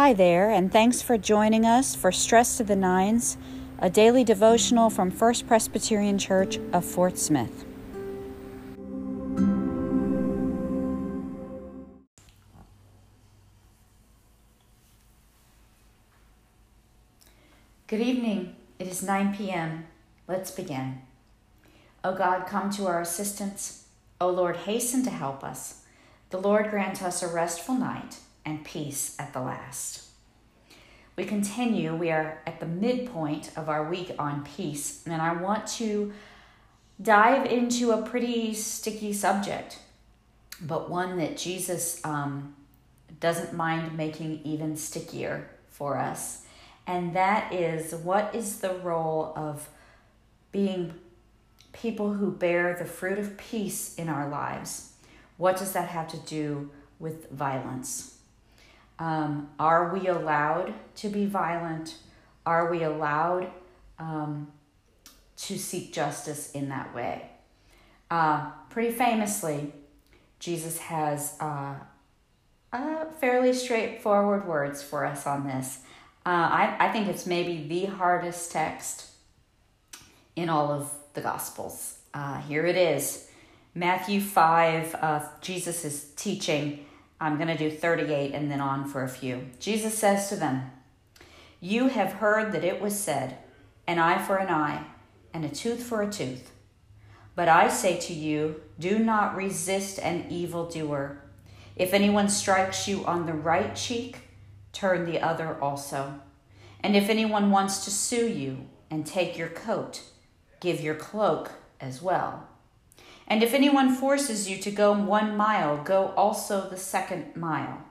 Hi there, and thanks for joining us for Stress to the Nines, a daily devotional from First Presbyterian Church of Fort Smith. Good evening. It is 9 p.m. Let's begin. O God, come to our assistance. O Lord, hasten to help us. The Lord grant us a restful night and peace at the last. We continue, we are at the midpoint of our week on peace, and I want to dive into a pretty sticky subject, but one that Jesus um, doesn't mind making even stickier for us. And that is what is the role of being people who bear the fruit of peace in our lives? What does that have to do with violence? Um, are we allowed to be violent? Are we allowed um, to seek justice in that way? Uh, pretty famously, Jesus has uh, fairly straightforward words for us on this. Uh, I, I think it's maybe the hardest text in all of the Gospels. Uh, here it is Matthew 5, uh, Jesus is teaching I'm going to do 38 and then on for a few. Jesus says to them, You have heard that it was said, an eye for an eye, and a tooth for a tooth. But I say to you, do not resist an evildoer. If anyone strikes you on the right cheek, turn the other also. And if anyone wants to sue you and take your coat, give your cloak as well. And if anyone forces you to go one mile, go also the second mile.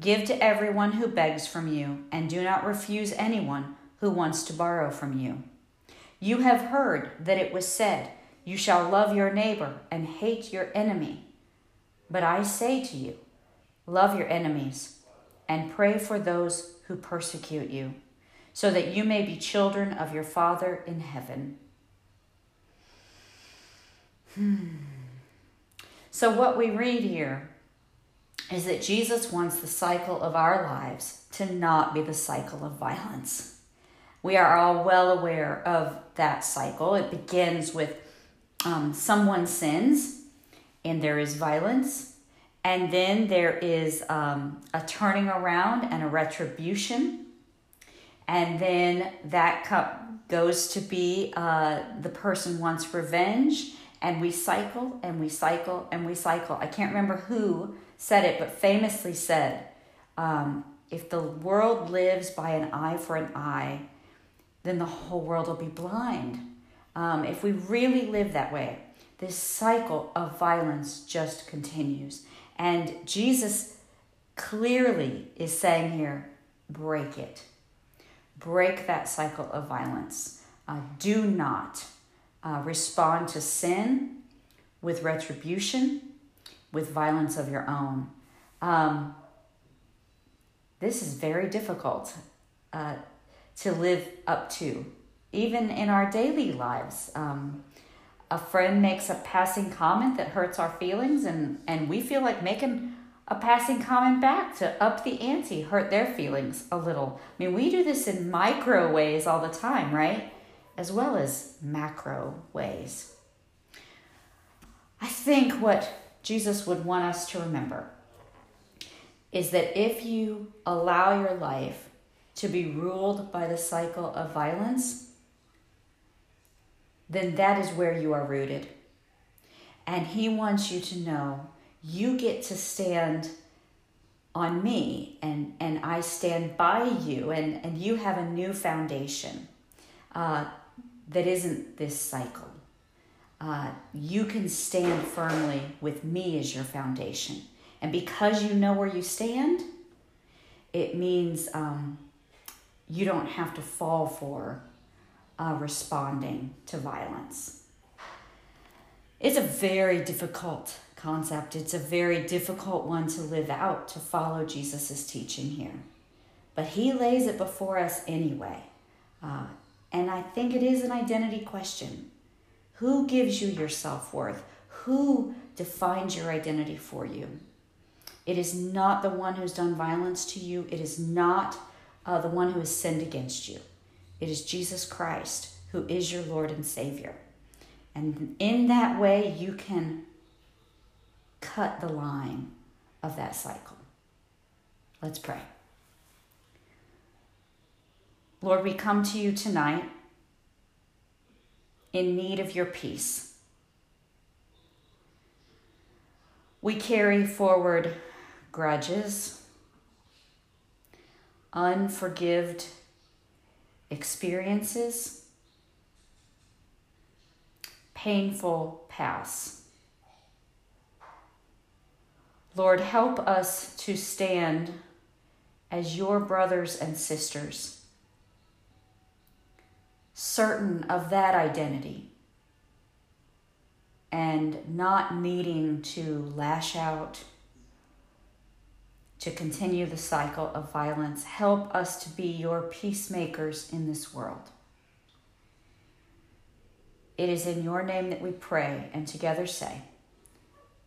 Give to everyone who begs from you, and do not refuse anyone who wants to borrow from you. You have heard that it was said, You shall love your neighbor and hate your enemy. But I say to you, love your enemies and pray for those who persecute you, so that you may be children of your Father in heaven. Hmm. So, what we read here is that Jesus wants the cycle of our lives to not be the cycle of violence. We are all well aware of that cycle. It begins with um, someone sins, and there is violence, and then there is um, a turning around and a retribution, and then that cup goes to be uh, the person wants revenge and we cycle and we cycle and we cycle. I can't remember who said it, but famously said, um, if the world lives by an eye for an eye, then the whole world will be blind. Um, if we really live that way, this cycle of violence just continues. And Jesus clearly is saying here break it. Break that cycle of violence. Uh, do not uh, respond to sin with retribution, with violence of your own. Um, this is very difficult uh, to live up to, even in our daily lives. Um, a friend makes a passing comment that hurts our feelings, and, and we feel like making a passing comment back to up the ante, hurt their feelings a little. I mean, we do this in micro ways all the time, right? As well as macro ways. I think what Jesus would want us to remember is that if you allow your life to be ruled by the cycle of violence, then that is where you are rooted. And He wants you to know you get to stand on me and, and I stand by you, and, and you have a new foundation. Uh, that isn't this cycle. Uh, you can stand firmly with me as your foundation. And because you know where you stand, it means um, you don't have to fall for uh, responding to violence. It's a very difficult concept. It's a very difficult one to live out, to follow Jesus' teaching here. But he lays it before us anyway. Uh, and I think it is an identity question. Who gives you your self worth? Who defines your identity for you? It is not the one who's done violence to you. It is not uh, the one who has sinned against you. It is Jesus Christ who is your Lord and Savior. And in that way, you can cut the line of that cycle. Let's pray. Lord, we come to you tonight in need of your peace. We carry forward grudges, unforgived experiences, painful past. Lord, help us to stand as your brothers and sisters, certain of that identity and not needing to lash out, to continue the cycle of violence. Help us to be your peacemakers in this world. It is in your name that we pray and together say,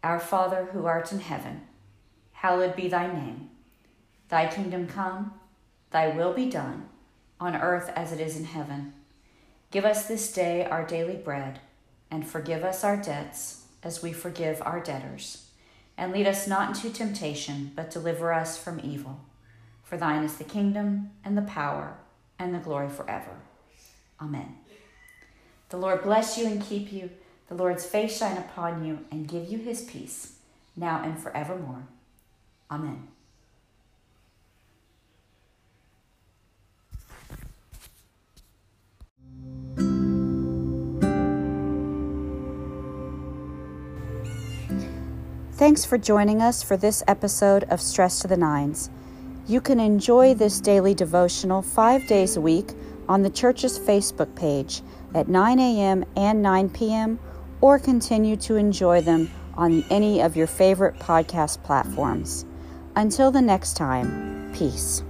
Our Father who art in heaven, hallowed be thy name. Thy kingdom come, thy will be done, on earth as it is in heaven. Give us this day our daily bread and forgive us our debts as we forgive our debtors. And lead us not into temptation, but deliver us from evil. For thine is the kingdom, and the power, and the glory forever. Amen. The Lord bless you and keep you. The Lord's face shine upon you and give you his peace, now and forevermore. Amen. Thanks for joining us for this episode of Stress to the Nines. You can enjoy this daily devotional five days a week on the church's Facebook page at 9 a.m. and 9 p.m., or continue to enjoy them on any of your favorite podcast platforms. Until the next time, peace.